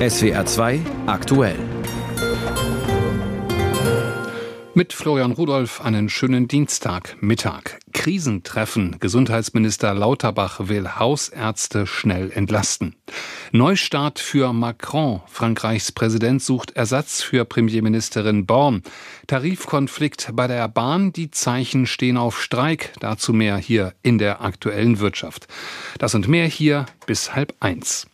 SWR 2 aktuell. Mit Florian Rudolph einen schönen Dienstag, Mittag. Krisentreffen. Gesundheitsminister Lauterbach will Hausärzte schnell entlasten. Neustart für Macron. Frankreichs Präsident sucht Ersatz für Premierministerin Born. Tarifkonflikt bei der Bahn. Die Zeichen stehen auf Streik. Dazu mehr hier in der aktuellen Wirtschaft. Das und mehr hier bis halb eins.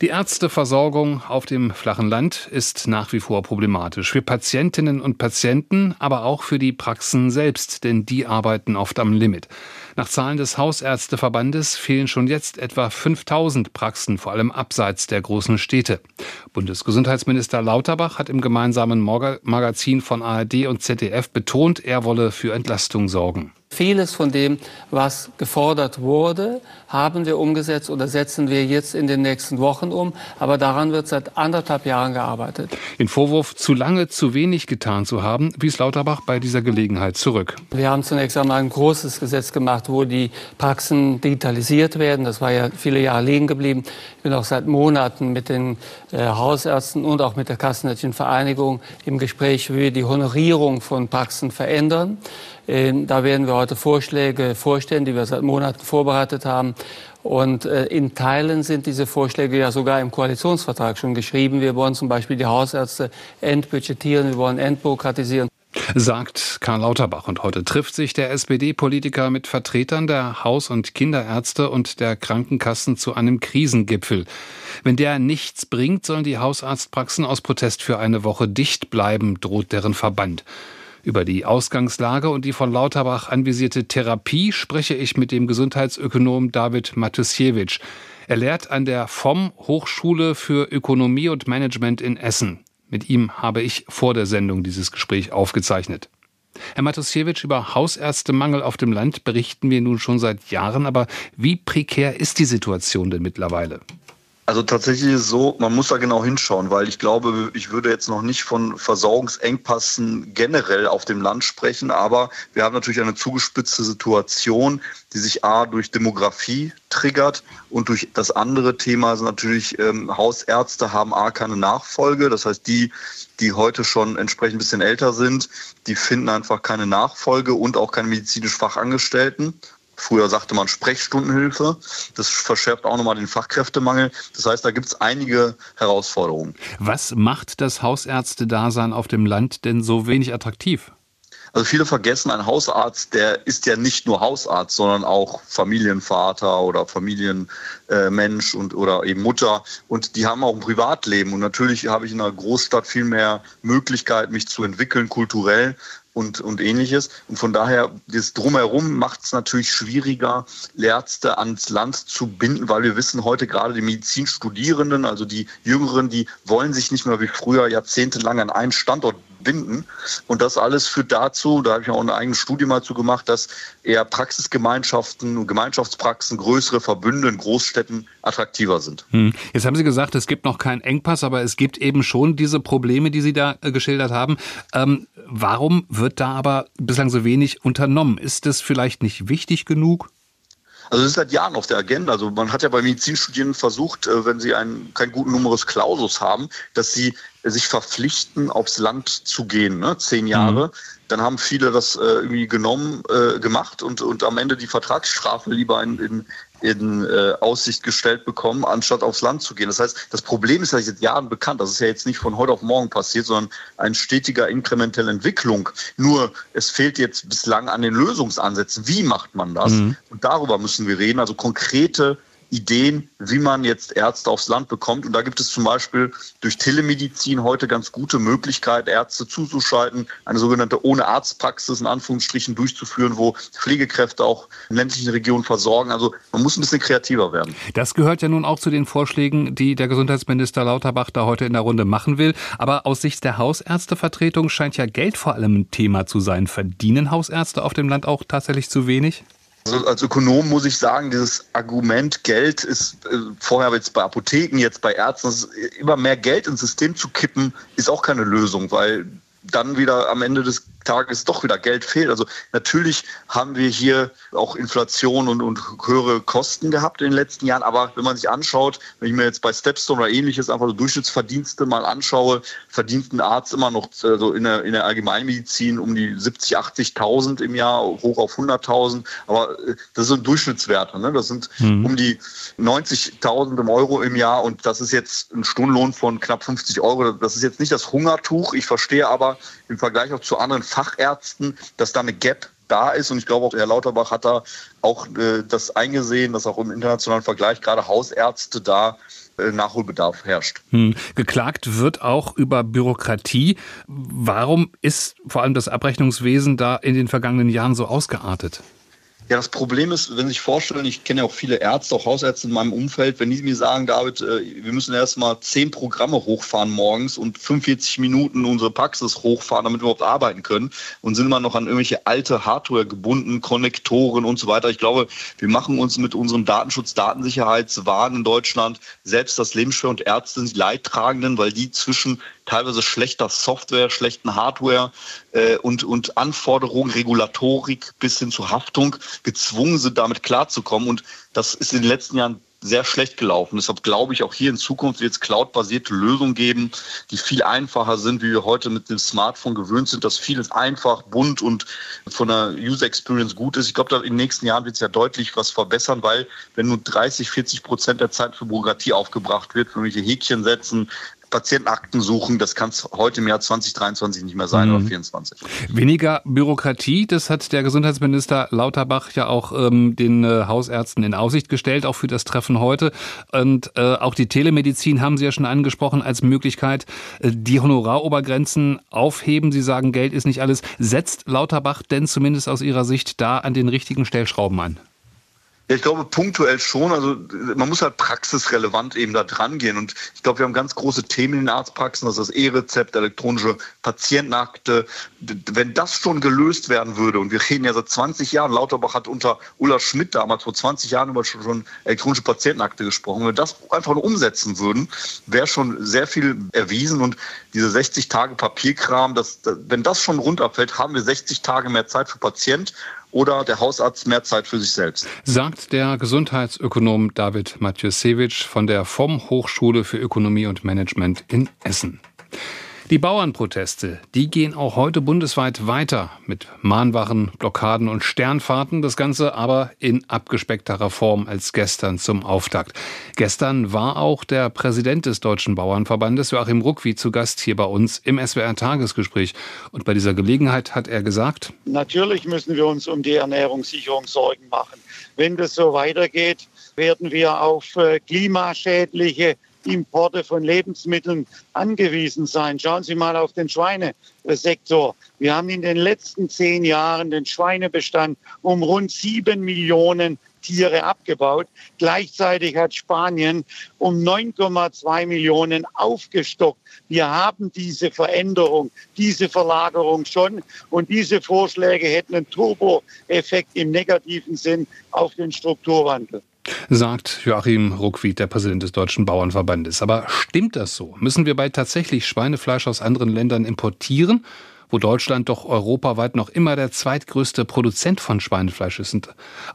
Die Ärzteversorgung auf dem flachen Land ist nach wie vor problematisch. Für Patientinnen und Patienten, aber auch für die Praxen selbst, denn die arbeiten oft am Limit. Nach Zahlen des Hausärzteverbandes fehlen schon jetzt etwa 5000 Praxen, vor allem abseits der großen Städte. Bundesgesundheitsminister Lauterbach hat im gemeinsamen Magazin von ARD und ZDF betont, er wolle für Entlastung sorgen. Vieles von dem, was gefordert wurde, haben wir umgesetzt oder setzen wir jetzt in den nächsten Wochen um. Aber daran wird seit anderthalb Jahren gearbeitet. Den Vorwurf, zu lange zu wenig getan zu haben, wies Lauterbach bei dieser Gelegenheit zurück. Wir haben zunächst einmal ein großes Gesetz gemacht, wo die Praxen digitalisiert werden. Das war ja viele Jahre liegen geblieben. Ich bin auch seit Monaten mit den äh, Hausärzten und auch mit der Kassenärztlichen Vereinigung im Gespräch, wie wir die Honorierung von Praxen verändern. Ähm, da werden wir heute Vorschläge vorstellen, die wir seit Monaten vorbereitet haben. Und äh, in Teilen sind diese Vorschläge ja sogar im Koalitionsvertrag schon geschrieben. Wir wollen zum Beispiel die Hausärzte entbudgetieren, wir wollen entbürokratisieren sagt Karl Lauterbach. Und heute trifft sich der SPD-Politiker mit Vertretern der Haus- und Kinderärzte und der Krankenkassen zu einem Krisengipfel. Wenn der nichts bringt, sollen die Hausarztpraxen aus Protest für eine Woche dicht bleiben, droht deren Verband. Über die Ausgangslage und die von Lauterbach anvisierte Therapie spreche ich mit dem Gesundheitsökonom David Matusiewicz. Er lehrt an der FOM Hochschule für Ökonomie und Management in Essen. Mit ihm habe ich vor der Sendung dieses Gespräch aufgezeichnet. Herr Matusiewicz, über Hausärztemangel auf dem Land berichten wir nun schon seit Jahren, aber wie prekär ist die Situation denn mittlerweile? Also tatsächlich ist es so, man muss da genau hinschauen, weil ich glaube, ich würde jetzt noch nicht von Versorgungsengpassen generell auf dem Land sprechen, aber wir haben natürlich eine zugespitzte Situation, die sich A durch Demografie triggert und durch das andere Thema ist natürlich ähm, Hausärzte haben A keine Nachfolge, das heißt die, die heute schon entsprechend ein bisschen älter sind, die finden einfach keine Nachfolge und auch keine medizinisch Fachangestellten Früher sagte man Sprechstundenhilfe. Das verschärft auch nochmal den Fachkräftemangel. Das heißt, da gibt es einige Herausforderungen. Was macht das Hausärzte-Dasein auf dem Land denn so wenig attraktiv? Also viele vergessen, ein Hausarzt, der ist ja nicht nur Hausarzt, sondern auch Familienvater oder Familienmensch und oder eben Mutter. Und die haben auch ein Privatleben. Und natürlich habe ich in einer Großstadt viel mehr Möglichkeit, mich zu entwickeln, kulturell und, und ähnliches. Und von daher, das Drumherum macht es natürlich schwieriger, Ärzte ans Land zu binden, weil wir wissen heute gerade die Medizinstudierenden, also die Jüngeren, die wollen sich nicht mehr wie früher jahrzehntelang an einen Standort binden. Und das alles führt dazu, da habe ich auch eine eigene Studie mal zu gemacht, dass eher Praxisgemeinschaften und Gemeinschaftspraxen, größere Verbünde in Großstädten attraktiver sind. Hm. Jetzt haben Sie gesagt, es gibt noch keinen Engpass, aber es gibt eben schon diese Probleme, die Sie da äh, geschildert haben. Ähm, warum wird da aber bislang so wenig unternommen? Ist das vielleicht nicht wichtig genug? Also das ist seit Jahren auf der Agenda. Also man hat ja bei Medizinstudierenden versucht, äh, wenn sie einen, keinen guten Numerus Clausus haben, dass sie sich verpflichten, aufs Land zu gehen, ne? zehn Jahre. Mhm. Dann haben viele das äh, irgendwie genommen, äh, gemacht und, und am Ende die Vertragsstrafe lieber in, in, in äh, Aussicht gestellt bekommen, anstatt aufs Land zu gehen. Das heißt, das Problem ist ja seit Jahren bekannt. Das ist ja jetzt nicht von heute auf morgen passiert, sondern ein stetiger inkrementelle Entwicklung. Nur es fehlt jetzt bislang an den Lösungsansätzen. Wie macht man das? Mhm. Und darüber müssen wir reden. Also konkrete Ideen, wie man jetzt Ärzte aufs Land bekommt. Und da gibt es zum Beispiel durch Telemedizin heute ganz gute Möglichkeit, Ärzte zuzuschalten, eine sogenannte ohne Arztpraxis in Anführungsstrichen durchzuführen, wo Pflegekräfte auch in ländlichen Regionen versorgen. Also man muss ein bisschen kreativer werden. Das gehört ja nun auch zu den Vorschlägen, die der Gesundheitsminister Lauterbach da heute in der Runde machen will. Aber aus Sicht der Hausärztevertretung scheint ja Geld vor allem ein Thema zu sein. Verdienen Hausärzte auf dem Land auch tatsächlich zu wenig? Also als Ökonom muss ich sagen, dieses Argument Geld ist äh, vorher jetzt bei Apotheken, jetzt bei Ärzten, immer mehr Geld ins System zu kippen, ist auch keine Lösung, weil dann wieder am Ende des Tage es doch wieder Geld fehlt. Also natürlich haben wir hier auch Inflation und, und höhere Kosten gehabt in den letzten Jahren. Aber wenn man sich anschaut, wenn ich mir jetzt bei Stepstone oder ähnliches einfach so Durchschnittsverdienste mal anschaue, verdient ein Arzt immer noch also in, der, in der Allgemeinmedizin um die 70, 80.000 im Jahr, hoch auf 100.000. Aber äh, das sind Durchschnittswerte. Ne? Das sind mhm. um die 90.000 Euro im Jahr und das ist jetzt ein Stundenlohn von knapp 50 Euro. Das ist jetzt nicht das Hungertuch. Ich verstehe aber im Vergleich auch zu anderen Fachärzten, dass da eine Gap da ist. Und ich glaube auch, Herr Lauterbach hat da auch äh, das eingesehen, dass auch im internationalen Vergleich gerade Hausärzte da äh, Nachholbedarf herrscht. Hm. Geklagt wird auch über Bürokratie. Warum ist vor allem das Abrechnungswesen da in den vergangenen Jahren so ausgeartet? Ja, das Problem ist, wenn Sie sich vorstellen, ich kenne ja auch viele Ärzte, auch Hausärzte in meinem Umfeld, wenn die mir sagen, David, äh, wir müssen erst mal zehn Programme hochfahren morgens und 45 Minuten unsere Praxis hochfahren, damit wir überhaupt arbeiten können und sind immer noch an irgendwelche alte Hardware gebunden, Konnektoren und so weiter. Ich glaube, wir machen uns mit unserem Datenschutz, Datensicherheitswahn in Deutschland selbst das Leben schwer und Ärzte sind die Leidtragenden, weil die zwischen teilweise schlechter Software, schlechten Hardware äh, und, und Anforderungen, Regulatorik bis hin zur Haftung gezwungen sind, damit klarzukommen. Und das ist in den letzten Jahren sehr schlecht gelaufen. Deshalb glaube ich, auch hier in Zukunft wird es cloud-basierte Lösungen geben, die viel einfacher sind, wie wir heute mit dem Smartphone gewöhnt sind, dass vieles einfach, bunt und von der User Experience gut ist. Ich glaube, in den nächsten Jahren wird es ja deutlich was verbessern, weil wenn nur 30, 40 Prozent der Zeit für Bürokratie aufgebracht wird, für welche Häkchen setzen, Patientenakten suchen, das kann es heute im Jahr 2023 nicht mehr sein mhm. oder 2024. Weniger Bürokratie, das hat der Gesundheitsminister Lauterbach ja auch ähm, den äh, Hausärzten in Aussicht gestellt, auch für das Treffen heute. Und äh, auch die Telemedizin haben Sie ja schon angesprochen als Möglichkeit. Äh, die Honorarobergrenzen aufheben. Sie sagen, Geld ist nicht alles. Setzt Lauterbach denn zumindest aus Ihrer Sicht da an den richtigen Stellschrauben an? Ja, ich glaube punktuell schon. Also man muss halt praxisrelevant eben da dran gehen. Und ich glaube, wir haben ganz große Themen in den Arztpraxen, das ist das E-Rezept, elektronische Patientenakte. Wenn das schon gelöst werden würde, und wir reden ja seit 20 Jahren, Lauterbach hat unter Ulla Schmidt damals vor 20 Jahren über schon elektronische Patientenakte gesprochen. Wenn wir das einfach nur umsetzen würden, wäre schon sehr viel erwiesen. Und diese 60 Tage Papierkram, das, wenn das schon runterfällt, haben wir 60 Tage mehr Zeit für Patient oder der Hausarzt mehr Zeit für sich selbst. Sagt der Gesundheitsökonom David Matjusewitsch von der FOM Hochschule für Ökonomie und Management in Essen. Die Bauernproteste, die gehen auch heute bundesweit weiter mit Mahnwachen, Blockaden und Sternfahrten. Das Ganze aber in abgespeckterer Form als gestern zum Auftakt. Gestern war auch der Präsident des Deutschen Bauernverbandes, Joachim Ruckwi, zu Gast hier bei uns im SWR-Tagesgespräch. Und bei dieser Gelegenheit hat er gesagt, Natürlich müssen wir uns um die Ernährungssicherung Sorgen machen. Wenn das so weitergeht, werden wir auf äh, klimaschädliche Importe von Lebensmitteln angewiesen sein. Schauen Sie mal auf den Schweinesektor. Wir haben in den letzten zehn Jahren den Schweinebestand um rund sieben Millionen Tiere abgebaut. Gleichzeitig hat Spanien um 9,2 Millionen aufgestockt. Wir haben diese Veränderung, diese Verlagerung schon und diese Vorschläge hätten einen Turbo-Effekt im negativen Sinn auf den Strukturwandel sagt Joachim Ruckwied, der Präsident des Deutschen Bauernverbandes. Aber stimmt das so? Müssen wir bald tatsächlich Schweinefleisch aus anderen Ländern importieren? Wo Deutschland doch europaweit noch immer der zweitgrößte Produzent von Schweinefleisch ist und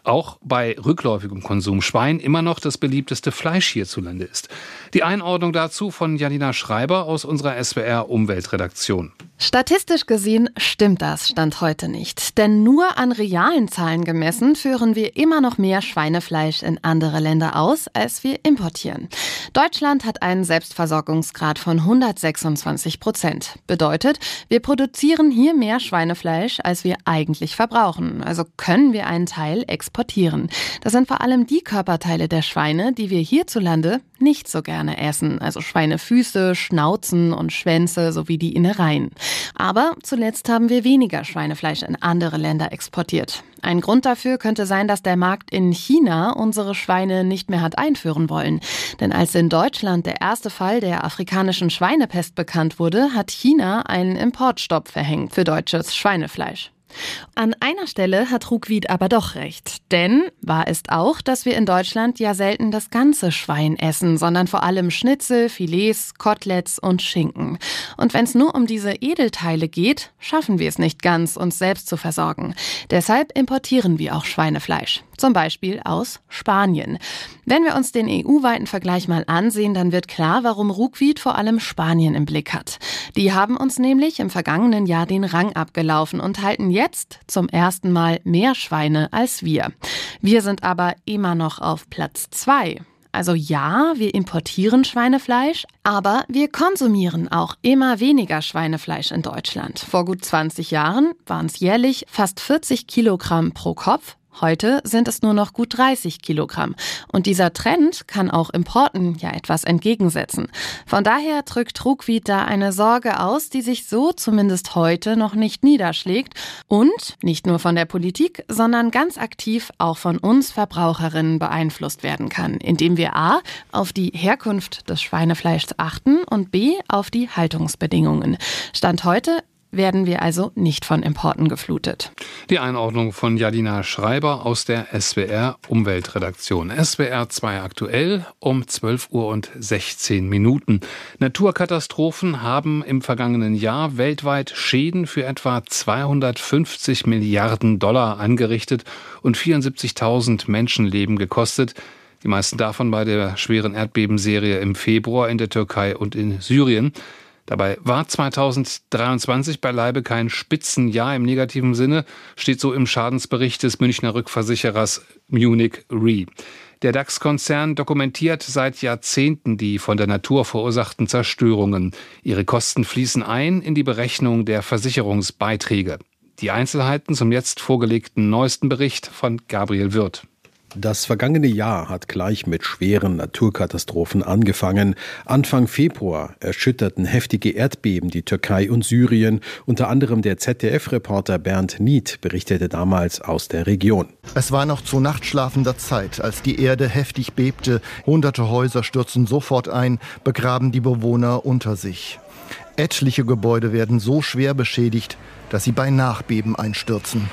auch bei rückläufigem Konsum Schwein immer noch das beliebteste Fleisch hierzulande ist. Die Einordnung dazu von Janina Schreiber aus unserer SWR Umweltredaktion. Statistisch gesehen stimmt das Stand heute nicht. Denn nur an realen Zahlen gemessen führen wir immer noch mehr Schweinefleisch in andere Länder aus, als wir importieren. Deutschland hat einen Selbstversorgungsgrad von 126 Prozent. Bedeutet, wir produzieren hier mehr Schweinefleisch, als wir eigentlich verbrauchen. Also können wir einen Teil exportieren. Das sind vor allem die Körperteile der Schweine, die wir hierzulande nicht so gerne essen. Also Schweinefüße, Schnauzen und Schwänze sowie die Innereien. Aber zuletzt haben wir weniger Schweinefleisch in andere Länder exportiert. Ein Grund dafür könnte sein, dass der Markt in China unsere Schweine nicht mehr hat einführen wollen. Denn als in Deutschland der erste Fall der afrikanischen Schweinepest bekannt wurde, hat China einen Importstopp verhängt für deutsches Schweinefleisch. An einer Stelle hat Ruckwied aber doch recht. Denn wahr ist auch, dass wir in Deutschland ja selten das ganze Schwein essen, sondern vor allem Schnitzel, Filets, Koteletts und Schinken. Und wenn es nur um diese Edelteile geht, schaffen wir es nicht ganz, uns selbst zu versorgen. Deshalb importieren wir auch Schweinefleisch. Zum Beispiel aus Spanien. Wenn wir uns den EU-weiten Vergleich mal ansehen, dann wird klar, warum Ruckwied vor allem Spanien im Blick hat. Die haben uns nämlich im vergangenen Jahr den Rang abgelaufen und halten jetzt zum ersten Mal mehr Schweine als wir. Wir sind aber immer noch auf Platz zwei. Also ja, wir importieren Schweinefleisch, aber wir konsumieren auch immer weniger Schweinefleisch in Deutschland. Vor gut 20 Jahren waren es jährlich fast 40 Kilogramm pro Kopf Heute sind es nur noch gut 30 Kilogramm. Und dieser Trend kann auch Importen ja etwas entgegensetzen. Von daher drückt Trugwied da eine Sorge aus, die sich so zumindest heute noch nicht niederschlägt und nicht nur von der Politik, sondern ganz aktiv auch von uns Verbraucherinnen beeinflusst werden kann, indem wir a. auf die Herkunft des Schweinefleischs achten und b. auf die Haltungsbedingungen. Stand heute werden wir also nicht von Importen geflutet. Die Einordnung von Jadina Schreiber aus der SWR Umweltredaktion. SWR 2 aktuell um 12 Uhr und 16 Minuten. Naturkatastrophen haben im vergangenen Jahr weltweit Schäden für etwa 250 Milliarden Dollar angerichtet und 74.000 Menschenleben gekostet. Die meisten davon bei der schweren Erdbebenserie im Februar in der Türkei und in Syrien. Dabei war 2023 beileibe kein Spitzenjahr im negativen Sinne, steht so im Schadensbericht des Münchner Rückversicherers Munich Re. Der DAX-Konzern dokumentiert seit Jahrzehnten die von der Natur verursachten Zerstörungen. Ihre Kosten fließen ein in die Berechnung der Versicherungsbeiträge. Die Einzelheiten zum jetzt vorgelegten neuesten Bericht von Gabriel Wirth. Das vergangene Jahr hat gleich mit schweren Naturkatastrophen angefangen. Anfang Februar erschütterten heftige Erdbeben die Türkei und Syrien. Unter anderem der ZDF-Reporter Bernd Nied berichtete damals aus der Region. Es war noch zu nachtschlafender Zeit, als die Erde heftig bebte. Hunderte Häuser stürzen sofort ein, begraben die Bewohner unter sich. Etliche Gebäude werden so schwer beschädigt, dass sie bei Nachbeben einstürzen.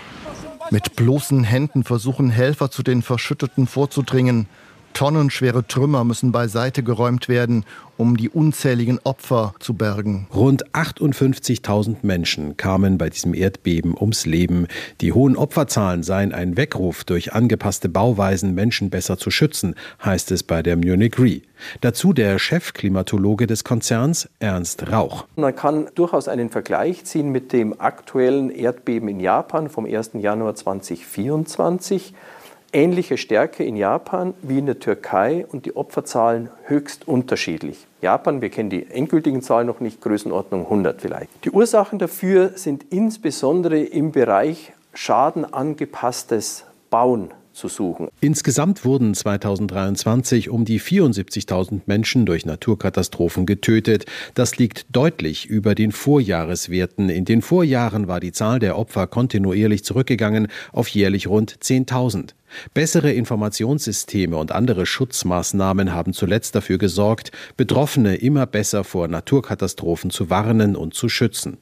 Mit bloßen Händen versuchen Helfer zu den Verschütteten vorzudringen. Tonnenschwere Trümmer müssen beiseite geräumt werden, um die unzähligen Opfer zu bergen. Rund 58.000 Menschen kamen bei diesem Erdbeben ums Leben. Die hohen Opferzahlen seien ein Weckruf, durch angepasste Bauweisen Menschen besser zu schützen, heißt es bei der Munich Re. Dazu der Chefklimatologe des Konzerns, Ernst Rauch. Man kann durchaus einen Vergleich ziehen mit dem aktuellen Erdbeben in Japan vom 1. Januar 2024 ähnliche Stärke in Japan wie in der Türkei und die Opferzahlen höchst unterschiedlich. Japan, wir kennen die endgültigen Zahlen noch nicht, Größenordnung 100 vielleicht. Die Ursachen dafür sind insbesondere im Bereich schadenangepasstes Bauen zu suchen. Insgesamt wurden 2023 um die 74.000 Menschen durch Naturkatastrophen getötet. Das liegt deutlich über den Vorjahreswerten. In den Vorjahren war die Zahl der Opfer kontinuierlich zurückgegangen auf jährlich rund 10.000. Bessere Informationssysteme und andere Schutzmaßnahmen haben zuletzt dafür gesorgt, Betroffene immer besser vor Naturkatastrophen zu warnen und zu schützen.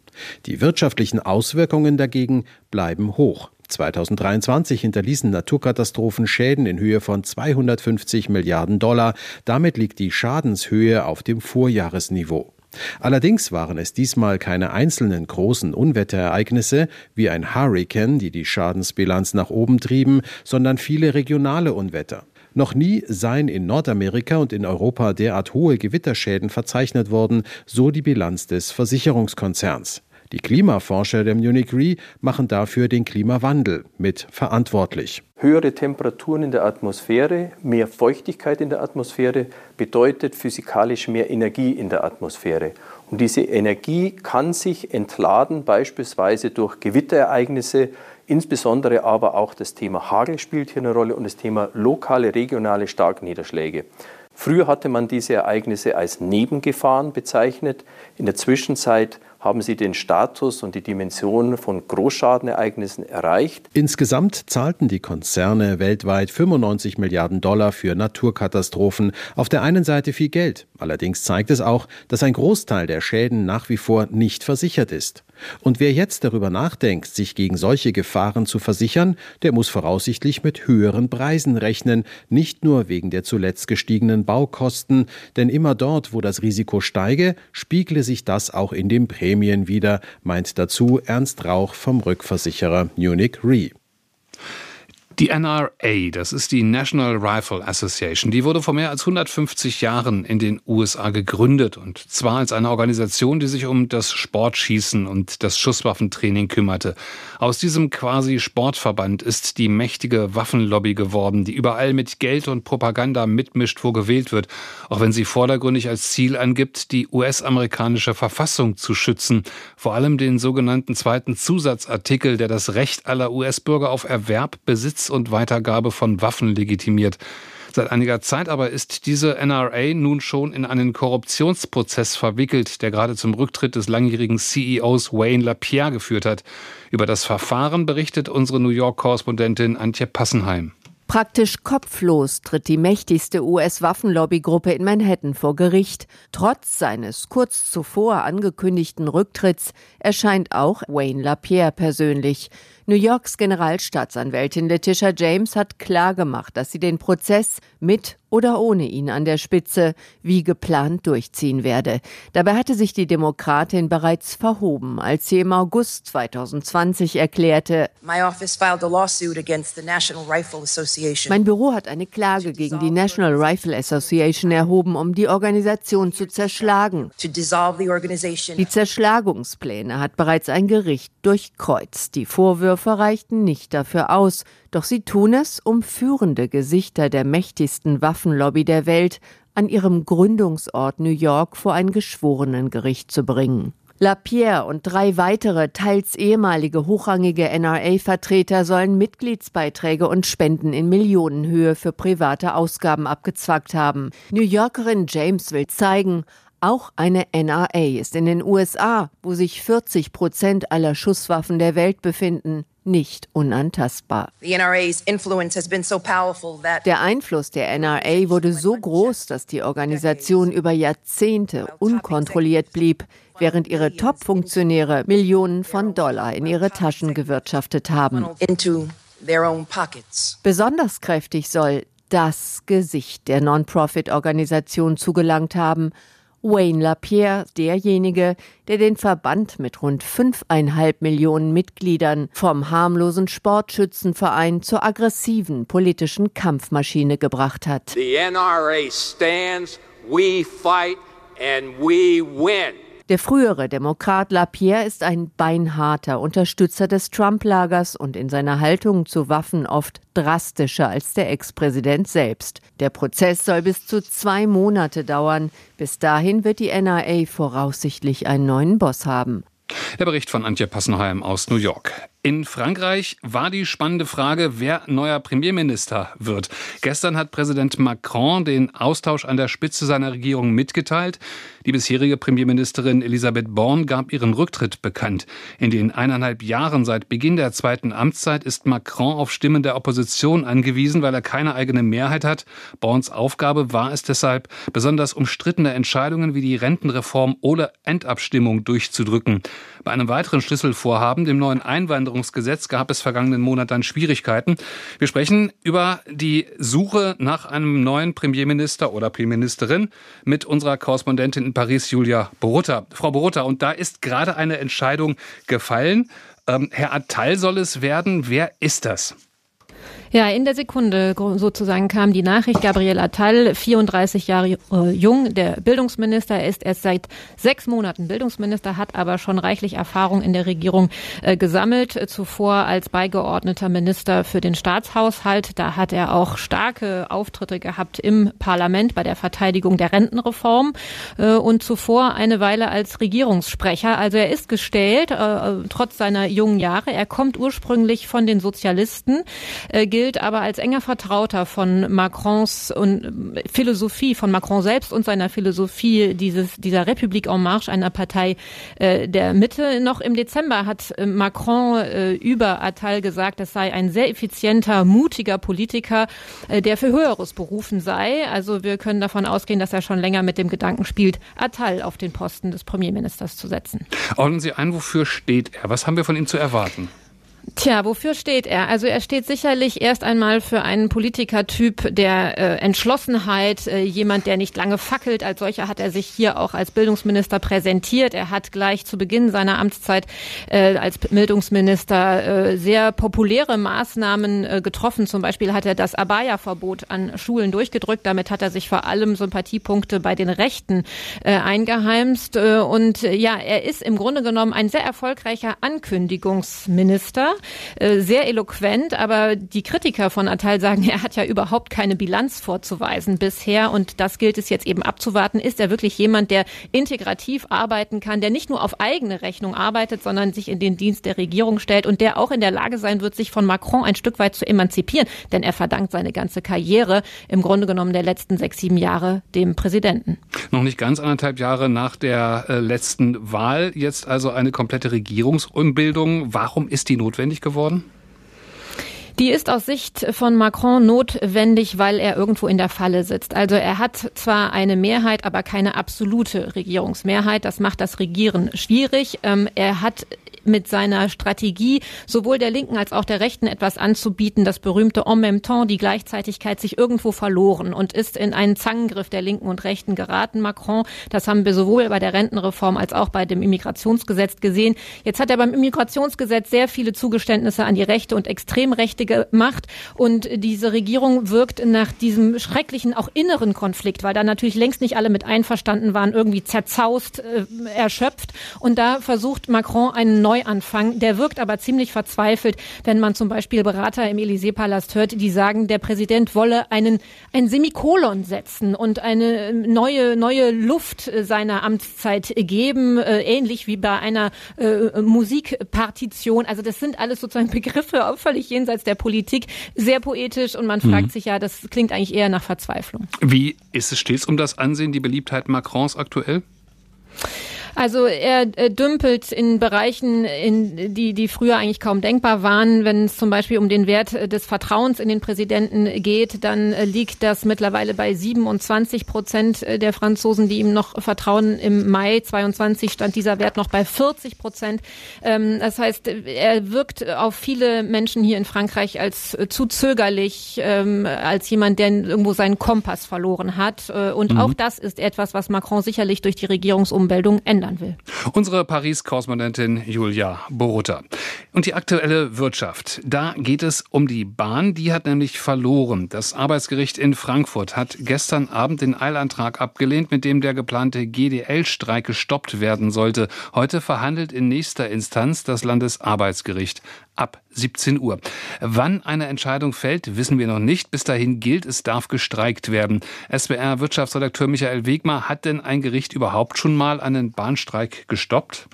Die wirtschaftlichen Auswirkungen dagegen bleiben hoch. 2023 hinterließen Naturkatastrophen Schäden in Höhe von 250 Milliarden Dollar. Damit liegt die Schadenshöhe auf dem Vorjahresniveau. Allerdings waren es diesmal keine einzelnen großen Unwetterereignisse wie ein Hurricane, die die Schadensbilanz nach oben trieben, sondern viele regionale Unwetter. Noch nie seien in Nordamerika und in Europa derart hohe Gewitterschäden verzeichnet worden, so die Bilanz des Versicherungskonzerns. Die Klimaforscher der Munich Re machen dafür den Klimawandel mit verantwortlich. Höhere Temperaturen in der Atmosphäre, mehr Feuchtigkeit in der Atmosphäre bedeutet physikalisch mehr Energie in der Atmosphäre. Und diese Energie kann sich entladen, beispielsweise durch Gewitterereignisse, insbesondere aber auch das Thema Hagel spielt hier eine Rolle und das Thema lokale, regionale Starkniederschläge. Früher hatte man diese Ereignisse als Nebengefahren bezeichnet. In der Zwischenzeit haben sie den Status und die Dimension von Großschadenereignissen erreicht. Insgesamt zahlten die Konzerne weltweit 95 Milliarden Dollar für Naturkatastrophen. Auf der einen Seite viel Geld. Allerdings zeigt es auch, dass ein Großteil der Schäden nach wie vor nicht versichert ist. Und wer jetzt darüber nachdenkt, sich gegen solche Gefahren zu versichern, der muss voraussichtlich mit höheren Preisen rechnen, nicht nur wegen der zuletzt gestiegenen Baukosten, denn immer dort, wo das Risiko steige, spiegle sich das auch in den Prämien wieder, meint dazu Ernst Rauch vom Rückversicherer Munich Re. Die NRA, das ist die National Rifle Association, die wurde vor mehr als 150 Jahren in den USA gegründet. Und zwar als eine Organisation, die sich um das Sportschießen und das Schusswaffentraining kümmerte. Aus diesem quasi Sportverband ist die mächtige Waffenlobby geworden, die überall mit Geld und Propaganda mitmischt, wo gewählt wird, auch wenn sie vordergründig als Ziel angibt, die US-amerikanische Verfassung zu schützen, vor allem den sogenannten zweiten Zusatzartikel, der das Recht aller US-Bürger auf Erwerb, Besitz und Weitergabe von Waffen legitimiert. Seit einiger Zeit aber ist diese NRA nun schon in einen Korruptionsprozess verwickelt, der gerade zum Rücktritt des langjährigen CEOs Wayne LaPierre geführt hat. Über das Verfahren berichtet unsere New York-Korrespondentin Antje Passenheim. Praktisch kopflos tritt die mächtigste US-Waffenlobbygruppe in Manhattan vor Gericht. Trotz seines kurz zuvor angekündigten Rücktritts erscheint auch Wayne LaPierre persönlich. New Yorks Generalstaatsanwältin Letitia James hat klargemacht, dass sie den Prozess mit oder ohne ihn an der Spitze wie geplant durchziehen werde. Dabei hatte sich die Demokratin bereits verhoben, als sie im August 2020 erklärte, mein Büro hat eine Klage gegen die National Rifle Association erhoben, um die Organisation zu zerschlagen. Die Zerschlagungspläne hat bereits ein Gericht durchkreuzt. Die Vorwürfe reichten nicht dafür aus, doch sie tun es, um führende Gesichter der mächtigsten Waffenlobby der Welt an ihrem Gründungsort New York vor ein Geschworenengericht zu bringen. LaPierre und drei weitere, teils ehemalige hochrangige NRA-Vertreter sollen Mitgliedsbeiträge und Spenden in Millionenhöhe für private Ausgaben abgezwackt haben. New Yorkerin James will zeigen, auch eine NRA ist in den USA, wo sich 40 Prozent aller Schusswaffen der Welt befinden, nicht unantastbar. Der Einfluss der NRA wurde so groß, dass die Organisation über Jahrzehnte unkontrolliert blieb, während ihre Top-Funktionäre Millionen von Dollar in ihre Taschen gewirtschaftet haben. Besonders kräftig soll das Gesicht der Non-Profit-Organisation zugelangt haben, Wayne LaPierre, derjenige, der den Verband mit rund fünfeinhalb Millionen Mitgliedern vom harmlosen Sportschützenverein zur aggressiven politischen Kampfmaschine gebracht hat. The NRA stands, we fight and we win. Der frühere Demokrat Lapierre ist ein beinharter Unterstützer des Trump-Lagers und in seiner Haltung zu Waffen oft drastischer als der Ex-Präsident selbst. Der Prozess soll bis zu zwei Monate dauern. Bis dahin wird die NRA voraussichtlich einen neuen Boss haben. Der Bericht von Antje Passenheim aus New York. In Frankreich war die spannende Frage, wer neuer Premierminister wird. Gestern hat Präsident Macron den Austausch an der Spitze seiner Regierung mitgeteilt. Die bisherige Premierministerin Elisabeth Born gab ihren Rücktritt bekannt. In den eineinhalb Jahren seit Beginn der zweiten Amtszeit ist Macron auf Stimmen der Opposition angewiesen, weil er keine eigene Mehrheit hat. Borns Aufgabe war es deshalb, besonders umstrittene Entscheidungen wie die Rentenreform oder Endabstimmung durchzudrücken. Bei einem weiteren Schlüsselvorhaben, dem neuen Einwanderungsgesetz, gab es vergangenen Monat dann Schwierigkeiten. Wir sprechen über die Suche nach einem neuen Premierminister oder Premierministerin mit unserer Korrespondentin in Paris, Julia Borutta. Frau Borutta, und da ist gerade eine Entscheidung gefallen. Ähm, Herr Attal soll es werden. Wer ist das? Ja, in der Sekunde sozusagen kam die Nachricht. Gabriel Attal, 34 Jahre äh, jung, der Bildungsminister. Er ist erst seit sechs Monaten Bildungsminister, hat aber schon reichlich Erfahrung in der Regierung äh, gesammelt. Zuvor als beigeordneter Minister für den Staatshaushalt. Da hat er auch starke Auftritte gehabt im Parlament bei der Verteidigung der Rentenreform äh, und zuvor eine Weile als Regierungssprecher. Also er ist gestellt, trotz seiner jungen Jahre. Er kommt ursprünglich von den Sozialisten, äh, gilt aber als enger Vertrauter von Macrons und äh, Philosophie, von Macron selbst und seiner Philosophie dieses, dieser Republik en Marche, einer Partei äh, der Mitte. Noch im Dezember hat äh, Macron äh, über Attal gesagt, es sei ein sehr effizienter, mutiger Politiker, äh, der für Höheres berufen sei. Also wir können davon ausgehen, dass er schon länger mit dem Gedanken spielt, Attal auf den Posten des Premierministers zu setzen. Ordnen Sie ein, wofür steht er? Was haben wir von ihm zu erwarten? Tja, wofür steht er? Also er steht sicherlich erst einmal für einen Politikertyp der äh, Entschlossenheit, äh, jemand, der nicht lange fackelt. Als solcher hat er sich hier auch als Bildungsminister präsentiert. Er hat gleich zu Beginn seiner Amtszeit äh, als Bildungsminister äh, sehr populäre Maßnahmen äh, getroffen. Zum Beispiel hat er das Abaya-Verbot an Schulen durchgedrückt. Damit hat er sich vor allem Sympathiepunkte bei den Rechten äh, eingeheimst. Äh, und äh, ja, er ist im Grunde genommen ein sehr erfolgreicher Ankündigungsminister. Äh, sehr eloquent, aber die Kritiker von Attal sagen, er hat ja überhaupt keine Bilanz vorzuweisen bisher und das gilt es jetzt eben abzuwarten. Ist er wirklich jemand, der integrativ arbeiten kann, der nicht nur auf eigene Rechnung arbeitet, sondern sich in den Dienst der Regierung stellt und der auch in der Lage sein wird, sich von Macron ein Stück weit zu emanzipieren, denn er verdankt seine ganze Karriere im Grunde genommen der letzten sechs, sieben Jahre dem Präsidenten. Noch nicht ganz anderthalb Jahre nach der äh, letzten Wahl, jetzt also eine komplette Regierungsumbildung. Warum ist die notwendig? Notwendig geworden? Die ist aus Sicht von Macron notwendig, weil er irgendwo in der Falle sitzt. Also er hat zwar eine Mehrheit, aber keine absolute Regierungsmehrheit. Das macht das Regieren schwierig. Ähm, er hat mit seiner Strategie sowohl der Linken als auch der Rechten etwas anzubieten, das berühmte en même temps, die Gleichzeitigkeit sich irgendwo verloren und ist in einen Zangengriff der Linken und Rechten geraten. Macron, das haben wir sowohl bei der Rentenreform als auch bei dem Immigrationsgesetz gesehen. Jetzt hat er beim Immigrationsgesetz sehr viele Zugeständnisse an die Rechte und Extremrechte gemacht und diese Regierung wirkt nach diesem schrecklichen auch inneren Konflikt, weil da natürlich längst nicht alle mit einverstanden waren, irgendwie zerzaust, äh, erschöpft und da versucht Macron einen neuen Neuanfang. Der wirkt aber ziemlich verzweifelt, wenn man zum Beispiel Berater im Élysée-Palast hört, die sagen, der Präsident wolle einen, ein Semikolon setzen und eine neue, neue Luft seiner Amtszeit geben, äh, ähnlich wie bei einer äh, Musikpartition. Also das sind alles sozusagen Begriffe völlig jenseits der Politik, sehr poetisch und man fragt mhm. sich ja, das klingt eigentlich eher nach Verzweiflung. Wie ist es stets um das Ansehen, die Beliebtheit Macrons aktuell? Also er äh, dümpelt in Bereichen, in, die, die früher eigentlich kaum denkbar waren. Wenn es zum Beispiel um den Wert äh, des Vertrauens in den Präsidenten geht, dann äh, liegt das mittlerweile bei 27 Prozent der Franzosen, die ihm noch vertrauen. Im Mai 22 stand dieser Wert noch bei 40 Prozent. Ähm, das heißt, er wirkt auf viele Menschen hier in Frankreich als zu zögerlich, ähm, als jemand, der irgendwo seinen Kompass verloren hat. Und mhm. auch das ist etwas, was Macron sicherlich durch die Regierungsumbildung ändert ändern will. Unsere Paris-Korrespondentin Julia Borutta. Und die aktuelle Wirtschaft. Da geht es um die Bahn. Die hat nämlich verloren. Das Arbeitsgericht in Frankfurt hat gestern Abend den Eilantrag abgelehnt, mit dem der geplante GDL-Streik gestoppt werden sollte. Heute verhandelt in nächster Instanz das Landesarbeitsgericht ab 17 Uhr. Wann eine Entscheidung fällt, wissen wir noch nicht. Bis dahin gilt, es darf gestreikt werden. SWR-Wirtschaftsredakteur Michael Wegmar, hat denn ein Gericht überhaupt schon mal einen Bahnstreik gestoppt?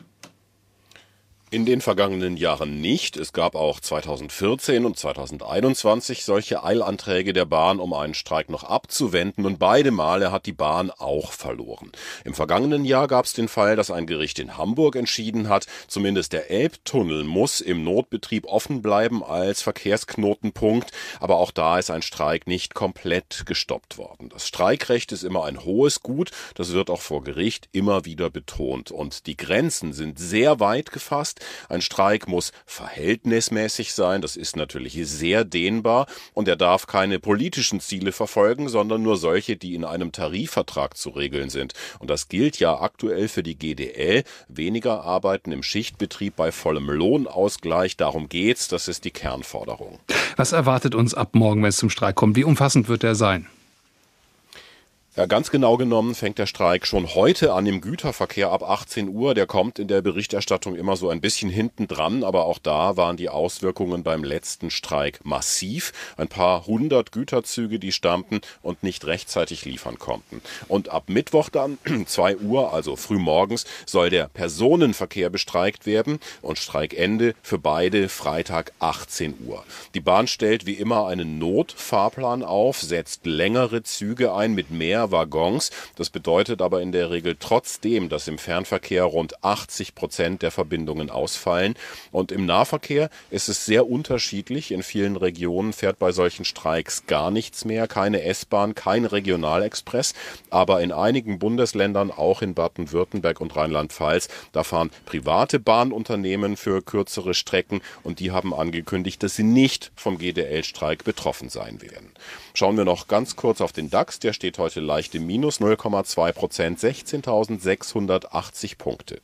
In den vergangenen Jahren nicht. Es gab auch 2014 und 2021 solche Eilanträge der Bahn, um einen Streik noch abzuwenden, und beide Male hat die Bahn auch verloren. Im vergangenen Jahr gab es den Fall, dass ein Gericht in Hamburg entschieden hat, zumindest der Elbtunnel muss im Notbetrieb offen bleiben als Verkehrsknotenpunkt, aber auch da ist ein Streik nicht komplett gestoppt worden. Das Streikrecht ist immer ein hohes Gut, das wird auch vor Gericht immer wieder betont, und die Grenzen sind sehr weit gefasst. Ein Streik muss verhältnismäßig sein, das ist natürlich sehr dehnbar und er darf keine politischen Ziele verfolgen, sondern nur solche, die in einem Tarifvertrag zu regeln sind. Und das gilt ja aktuell für die GDL. Weniger arbeiten im Schichtbetrieb bei vollem Lohnausgleich. Darum geht's. Das ist die Kernforderung. Was erwartet uns ab morgen, wenn es zum Streik kommt? Wie umfassend wird er sein? Ja, ganz genau genommen fängt der Streik schon heute an im Güterverkehr ab 18 Uhr. Der kommt in der Berichterstattung immer so ein bisschen hinten dran, aber auch da waren die Auswirkungen beim letzten Streik massiv. Ein paar hundert Güterzüge, die stammten und nicht rechtzeitig liefern konnten. Und ab Mittwoch dann, 2 Uhr, also früh morgens, soll der Personenverkehr bestreikt werden und Streikende für beide Freitag 18 Uhr. Die Bahn stellt wie immer einen Notfahrplan auf, setzt längere Züge ein mit mehr. Das bedeutet aber in der Regel trotzdem, dass im Fernverkehr rund 80 Prozent der Verbindungen ausfallen. Und im Nahverkehr ist es sehr unterschiedlich. In vielen Regionen fährt bei solchen Streiks gar nichts mehr, keine S-Bahn, kein Regionalexpress. Aber in einigen Bundesländern, auch in Baden-Württemberg und Rheinland-Pfalz, da fahren private Bahnunternehmen für kürzere Strecken und die haben angekündigt, dass sie nicht vom GDL-Streik betroffen sein werden. Schauen wir noch ganz kurz auf den DAX. Der steht heute leicht im Minus 0,2 Prozent, 16.680 Punkte.